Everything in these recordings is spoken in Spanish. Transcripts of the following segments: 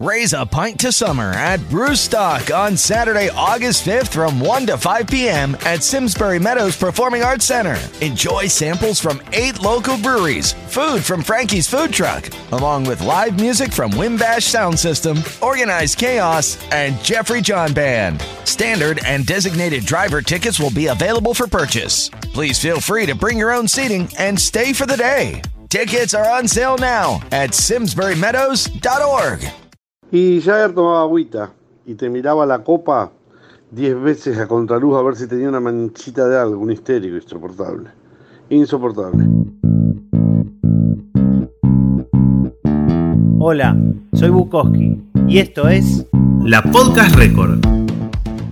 Raise a pint to summer at Brewstock on Saturday, August 5th from 1 to 5 p.m. at Simsbury Meadows Performing Arts Center. Enjoy samples from eight local breweries, food from Frankie's Food Truck, along with live music from Wimbash Sound System, Organized Chaos, and Jeffrey John Band. Standard and designated driver tickets will be available for purchase. Please feel free to bring your own seating and stay for the day. Tickets are on sale now at simsburymeadows.org. Y Jagger tomaba agüita y te miraba la copa diez veces a contraluz a ver si tenía una manchita de algo, un histérico insoportable. Insoportable. Hola, soy Bukowski y esto es La Podcast Record.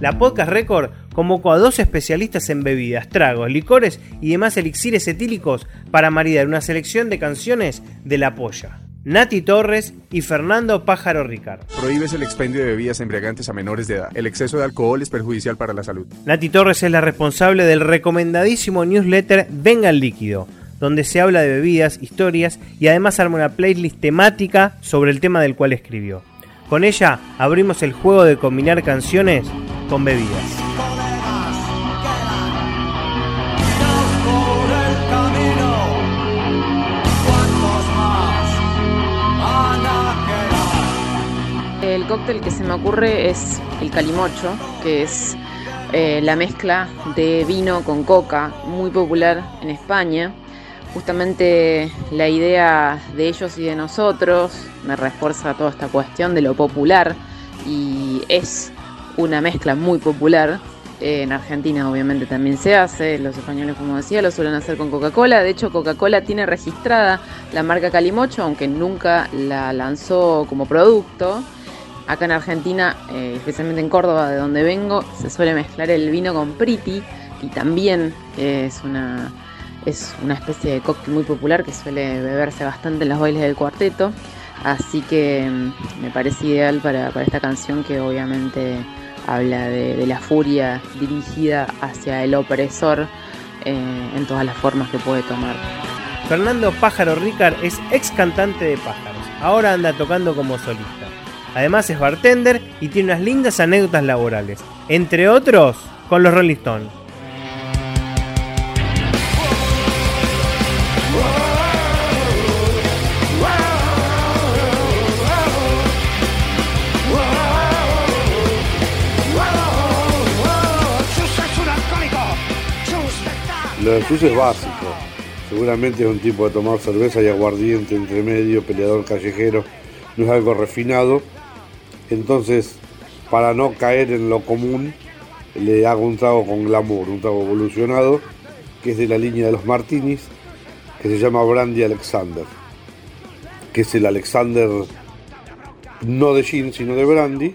La Podcast Record convocó a dos especialistas en bebidas, tragos, licores y demás elixires etílicos para maridar una selección de canciones de La Polla. Nati Torres y Fernando Pájaro Ricard. Prohíbes el expendio de bebidas embriagantes a menores de edad. El exceso de alcohol es perjudicial para la salud. Nati Torres es la responsable del recomendadísimo newsletter Venga el Líquido, donde se habla de bebidas, historias y además arma una playlist temática sobre el tema del cual escribió. Con ella abrimos el juego de combinar canciones con bebidas. Cóctel que se me ocurre es el calimocho, que es eh, la mezcla de vino con coca, muy popular en España. Justamente la idea de ellos y de nosotros me refuerza toda esta cuestión de lo popular y es una mezcla muy popular. Eh, en Argentina obviamente también se hace, los españoles como decía lo suelen hacer con Coca-Cola, de hecho Coca-Cola tiene registrada la marca Calimocho, aunque nunca la lanzó como producto. Acá en Argentina, eh, especialmente en Córdoba, de donde vengo, se suele mezclar el vino con priti y también es una, es una especie de cóctel muy popular que suele beberse bastante en los bailes del cuarteto. Así que mm, me parece ideal para, para esta canción que obviamente habla de, la furia dirigida hacia el opresor eh, en todas las formas que puede tomar. Fernando Pájaro Ricard es ex cantante de pájaros, ahora anda tocando como solista. Además es bartender y tiene unas lindas anécdotas laborales, entre otros con los Rolling Stones. Lo de Chus es básico. Seguramente es un tipo de tomar cerveza y aguardiente entre medio, peleador callejero. No es algo refinado. Entonces, para no caer en lo común, le hago un trago con glamour, un trago evolucionado, que es de la línea de los martinis, que se llama Brandy Alexander. Que es el Alexander no de gin, sino de brandy,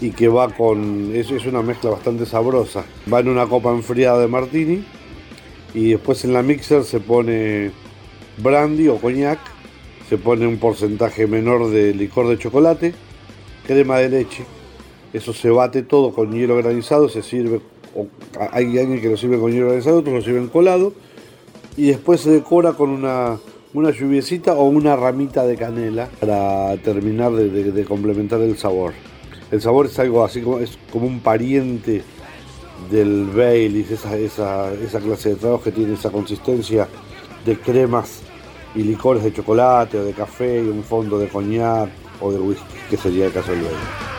y que va con. Es, es una mezcla bastante sabrosa. Va en una copa enfriada de martini, y después en la mixer se pone brandy o coñac, se pone un porcentaje menor de licor de chocolate, crema de leche, eso se bate todo con hielo granizado, se sirve, hay alguien que lo sirve con hielo granizado, otros lo sirven colado, y después se decora con una, una lluviecita o una ramita de canela para terminar de complementar el sabor. El sabor es algo así como, es como un pariente del Baileys, esa, esa, esa clase de tragos que tiene esa consistencia de cremas y licores de chocolate o de café y un fondo de coñac o de whisky, que sería el caso del Bailey.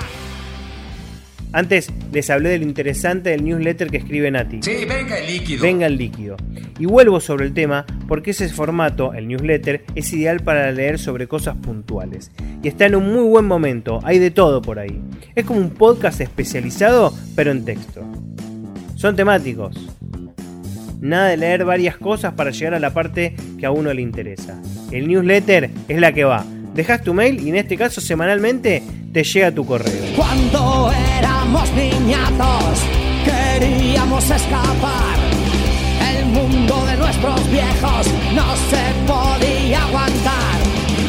Antes les hablé de lo interesante del newsletter que escribe Nati. Sí, venga el líquido. Venga el líquido. Y vuelvo sobre el tema porque ese formato, el newsletter, es ideal para leer sobre cosas puntuales. Y está en un muy buen momento, hay de todo por ahí. Es como un podcast especializado, pero en texto. Son temáticos. Nada de leer varias cosas para llegar a la parte que a uno le interesa. El newsletter es la que va. Dejas tu mail y en este caso semanalmente te llega tu correo. Cuando éramos niñatos queríamos escapar. El mundo de nuestros viejos no se podía aguantar.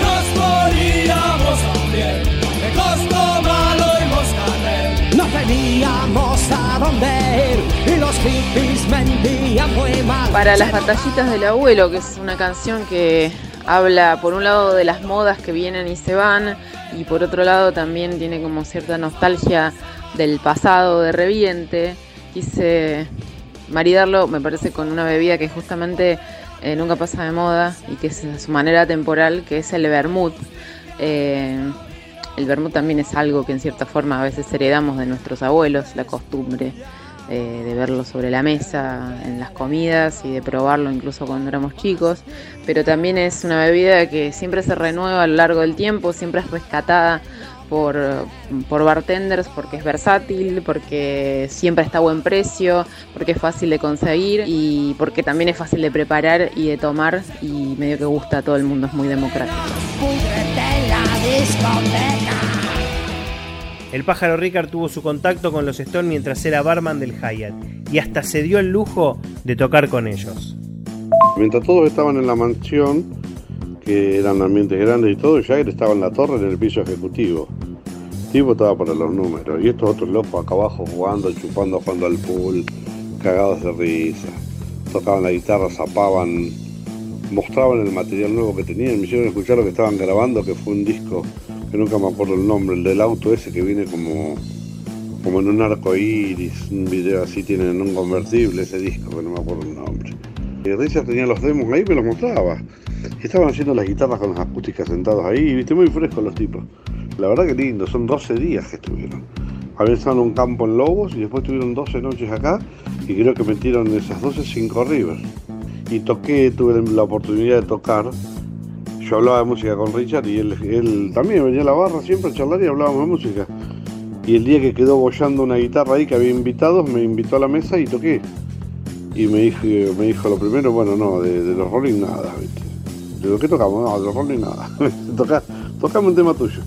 Nos moríamos hambre, de costo malo y. No teníamos a dónde ir y los hippies mentían muy mal. Para las batallitas del abuelo, que es una canción que habla por un lado de las modas que vienen y se van y por otro lado también tiene como cierta nostalgia del pasado de Reviente. Quise maridarlo, me parece, con una bebida que justamente eh, nunca pasa de moda y que es su manera temporal, que es el vermut. Eh, el vermut también es algo que en cierta forma a veces heredamos de nuestros abuelos, la costumbre eh, de verlo sobre la mesa en las comidas y de probarlo incluso cuando éramos chicos, pero también es una bebida que siempre se renueva a lo largo del tiempo, siempre es rescatada por, por bartenders porque es versátil, porque siempre está a buen precio, porque es fácil de conseguir y porque también es fácil de preparar y de tomar y medio que gusta a todo el mundo, es muy democrático. El pájaro Ricard tuvo su contacto con los Stones mientras era barman del Hyatt y hasta se dio el lujo de tocar con ellos. Mientras todos estaban en la mansión, que eran ambientes grandes y todo, Jagger estaba en la torre en el piso ejecutivo. Tipo estaba para los números. Y estos otros locos acá abajo jugando, chupando, jugando al pool, cagados de risa. Tocaban la guitarra, zapaban, mostraban el material nuevo que tenían. Me hicieron escuchar lo que estaban grabando, que fue un disco que nunca me acuerdo el nombre, el del auto ese que viene como, como en un arco iris, un video así, tienen un convertible ese disco, que no me acuerdo el nombre. Y Richard tenía los demos ahí, me los mostraba. Y estaban haciendo las guitarras con las acústicas sentados ahí, viste, muy frescos los tipos. La verdad que lindo, son 12 días que estuvieron. Habían estado en un campo en Lobos y después tuvieron 12 noches acá y creo que metieron esas 12 5 rivers. Y toqué, tuve la oportunidad de tocar yo hablaba de música con Richard y él, también venía a la barra siempre a charlar y hablábamos de música. Y el día que quedó bollando una guitarra ahí que había invitados, me invitó a la mesa y toqué. Y me dijo, me dijo lo primero, bueno, no, de, los Rolling nada, ¿viste? ¿De lo que tocamos? No, de los Rolling nada. Toca, tocame un tema tuyo.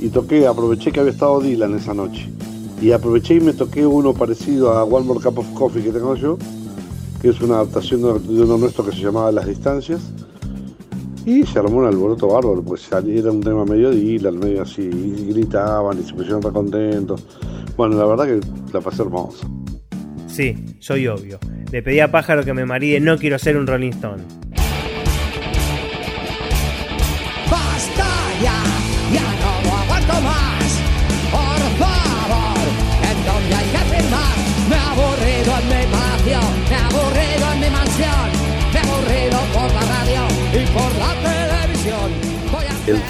Y toqué, aproveché que había estado Dylan esa noche. Y aproveché y me toqué uno parecido a One More Cup of Coffee que tengo yo, que es una adaptación de uno nuestro que se llamaba Las Distancias y se armó un alboroto bárbaro, pues era un tema medio de al medio así, y gritaban y se pusieron re contentos. Bueno, la verdad que la pasé hermosa. Sí, soy obvio. Le pedí a Pájaro que me maride, no quiero ser un Rolling Stone.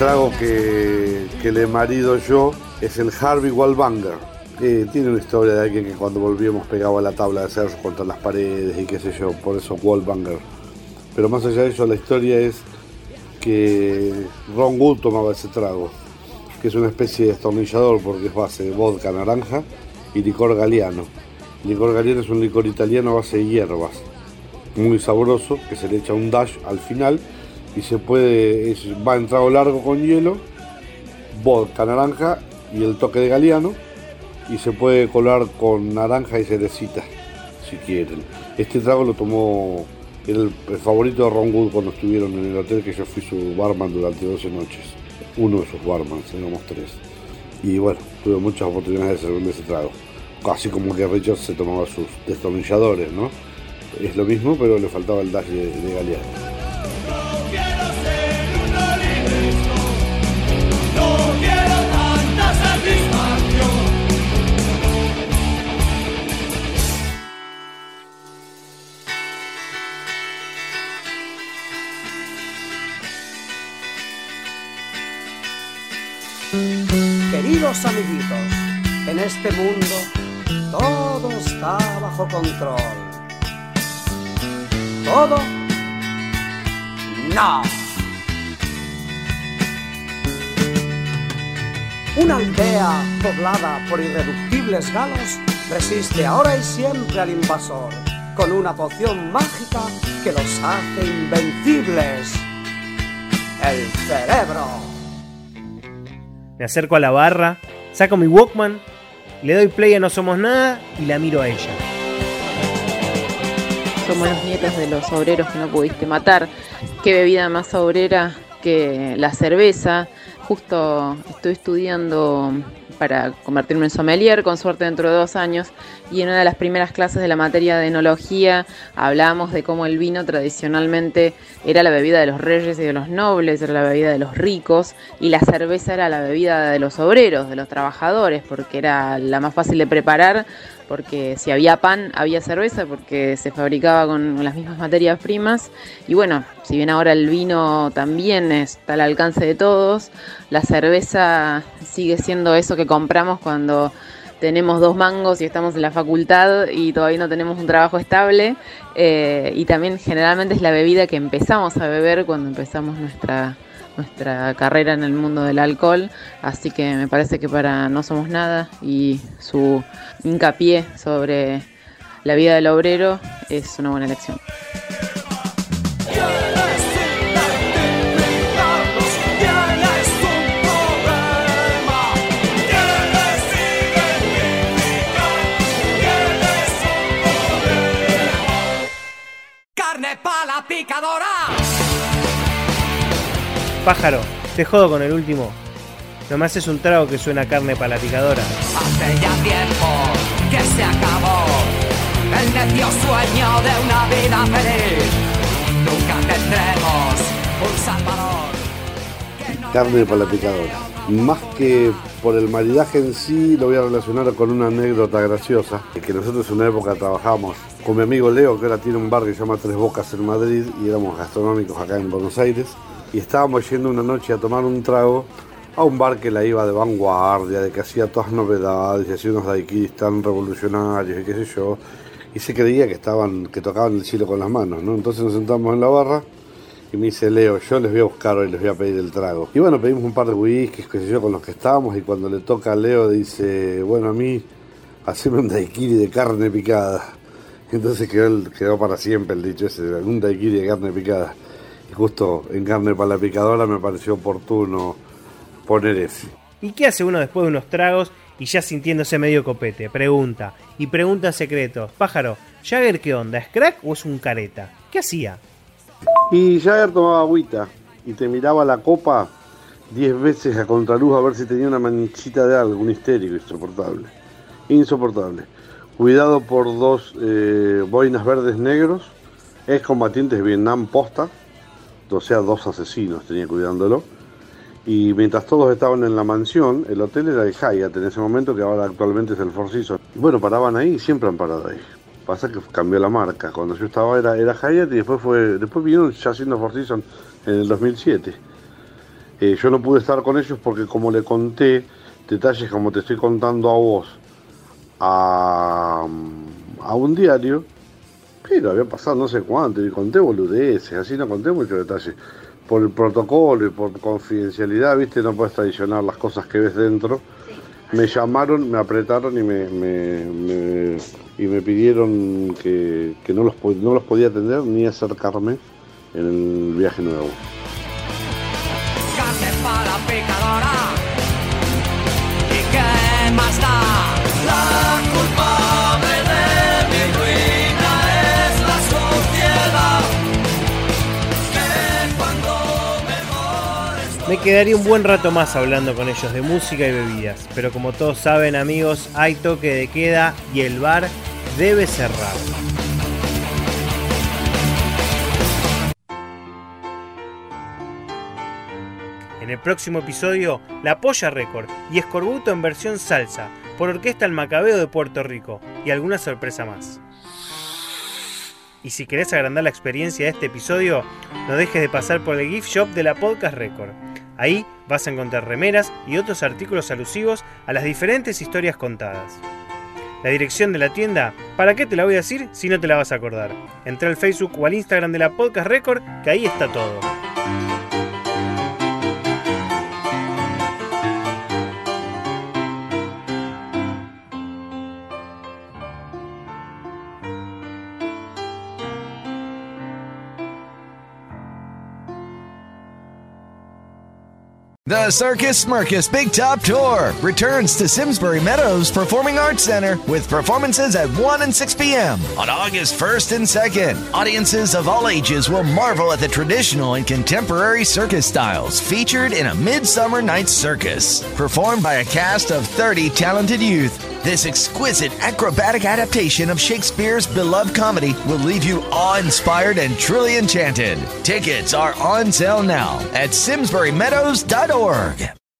Trago que, que le marido yo es el Harvey Wallbanger. tiene una historia de alguien que cuando volvíamos pegaba la tabla de cerro contra las paredes y qué sé yo, por eso Wallbanger. Pero más allá de eso, la historia es que Ron Wood tomaba ese trago, que es una especie de destornillador porque es base de vodka naranja y licor galiano. licor galiano es un licor italiano base de hierbas muy sabroso, que se le echa un dash al final y se puede, va en trago largo con hielo, vodka naranja y el toque de galeano y se puede colar con naranja y cerecita si quieren. Este trago lo tomó el, favorito de Ron Wood cuando estuvieron en el hotel que yo fui su barman durante 12 noches. Uno de sus barmans, teníamos tres. Y bueno, tuve muchas oportunidades de servir ese trago. Casi como que Richard se tomaba sus destornilladores, ¿no? es lo mismo, pero le faltaba el dash de, de Galeano. Queridos amiguitos, en este mundo todo está bajo control todo? No. Una aldea poblada por irreductibles galos resiste ahora y siempre al invasor con una poción mágica que los hace invencibles. El cerebro. Me acerco a la barra, saco mi Walkman, le doy play a No Somos Nada y la miro a ella somos los nietos de los obreros que no pudiste matar. Qué bebida más obrera que la cerveza. Justo estoy estudiando para convertirme en sommelier, con suerte dentro de dos años. Y en una de las primeras clases de la materia de enología hablábamos de cómo el vino tradicionalmente era la bebida de los reyes y de los nobles, era la bebida de los ricos, y la cerveza era la bebida de los obreros, de los trabajadores, porque era la más fácil de preparar, porque si había pan, había cerveza, porque se fabricaba con las mismas materias primas. Y bueno, si bien ahora el vino también está al alcance de todos, la cerveza sigue siendo eso que compramos cuando tenemos dos mangos y estamos en la facultad y todavía no tenemos un trabajo estable. Eh, y también generalmente es la bebida que empezamos a beber cuando empezamos nuestra nuestra carrera en el mundo del alcohol, así que me parece que para No Somos Nada y su hincapié sobre la vida del obrero es una buena elección. Pájaro, te jodo con el último. Nomás es un trago que suena a carne para la picadora. Hace ya tiempo que se acabó el necio sueño de una vida feliz. Nunca tendremos un salvador. que no Carne para la picadora. Más que por el maridaje en sí, lo voy a relacionar con una anécdota graciosa. Que nosotros en una época trabajamos con mi amigo Leo, que ahora tiene un bar que se llama Tres Bocas en Madrid, y éramos gastronómicos acá en Buenos Aires. Y estábamos yendo una noche a tomar un trago a un bar que la iba de vanguardia, de que hacía todas novedades, y hacía unos daiquiris tan revolucionarios y qué sé yo. Y se creía que estaban, que tocaban el cielo con las manos, ¿no? Entonces nos sentamos en la barra y me dice Leo, yo les voy a buscar hoy, les voy a pedir el trago. Y bueno, pedimos un par de whiskies, qué sé yo, con los que estábamos, y cuando le toca a Leo dice, bueno, a mí, haceme un daiquiri de carne picada. Entonces quedó, quedó para siempre el dicho ese, un daiquiri de carne picada. Justo en carne para la picadora me pareció oportuno poner ese. ¿Y qué hace uno después de unos tragos y ya sintiéndose medio copete? Pregunta. Y pregunta secretos. Pájaro, ¿Jagger qué onda? ¿Es crack o es un careta? ¿Qué hacía? Y Jagger tomaba agüita y te miraba la copa 10 veces a contraluz a ver si tenía una manchita de algo, un histérico insoportable. Insoportable. Cuidado por dos eh, boinas verdes negros, excombatientes de Vietnam posta, o sea, dos asesinos tenía cuidándolo. Y mientras todos estaban en la mansión, el hotel era el Hyatt en ese momento, que ahora actualmente es el Four Seasons. Bueno, paraban ahí, siempre han parado ahí. Pasa que cambió la marca. Cuando yo estaba era, era Hyatt y después fue después vinieron ya siendo Four Seasons en el 2007. Eh, yo no pude estar con ellos porque como le conté detalles como te estoy contando a vos a, a un diario, pero había pasado no sé cuánto y conté boludeces, así no conté muchos detalles. Por el protocolo y por confidencialidad, viste, no puedes traicionar las cosas que ves dentro. Me llamaron, me apretaron y me, me- me- y me pidieron que, que no, los, no los podía atender ni acercarme en el viaje nuevo. picadora. ¿Y qué más da? La culpable Me quedaría un buen rato más hablando con ellos de música y bebidas, pero como todos saben amigos, hay toque de queda y el bar debe cerrar. En el próximo episodio, La Polla Record y Escorbuto en versión salsa, por Orquesta El Macabeo de Puerto Rico, y alguna sorpresa más. Y si querés agrandar la experiencia de este episodio, no dejes de pasar por el gift shop de la Podcast Record. Ahí vas a encontrar remeras y otros artículos alusivos a las diferentes historias contadas. La dirección de la tienda, ¿para qué te la voy a decir si no te la vas a acordar? Entra al Facebook o al Instagram de la Podcast Record, que ahí está todo. The Circus Smirkus Big Top Tour returns to Simsbury Meadows Performing Arts Center with performances at 1 and 6 p.m. on August 1st and 2nd. Audiences of all ages will marvel at the traditional and contemporary circus styles featured in a Midsummer Night's Circus, performed by a cast of 30 talented youth. This exquisite acrobatic adaptation of Shakespeare's beloved comedy will leave you awe inspired and truly enchanted. Tickets are on sale now at SimsburyMeadows.org.